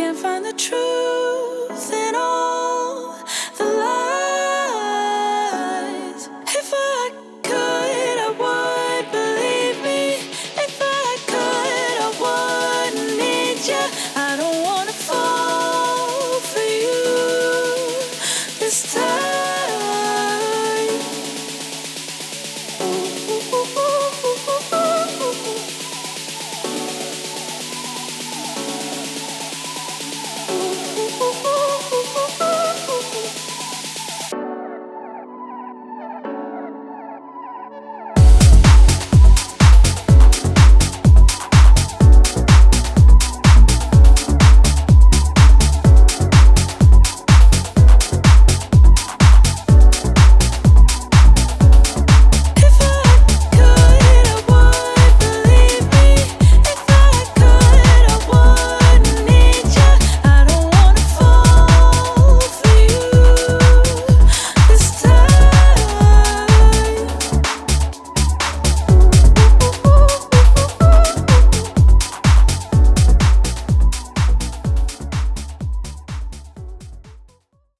can't find the truth.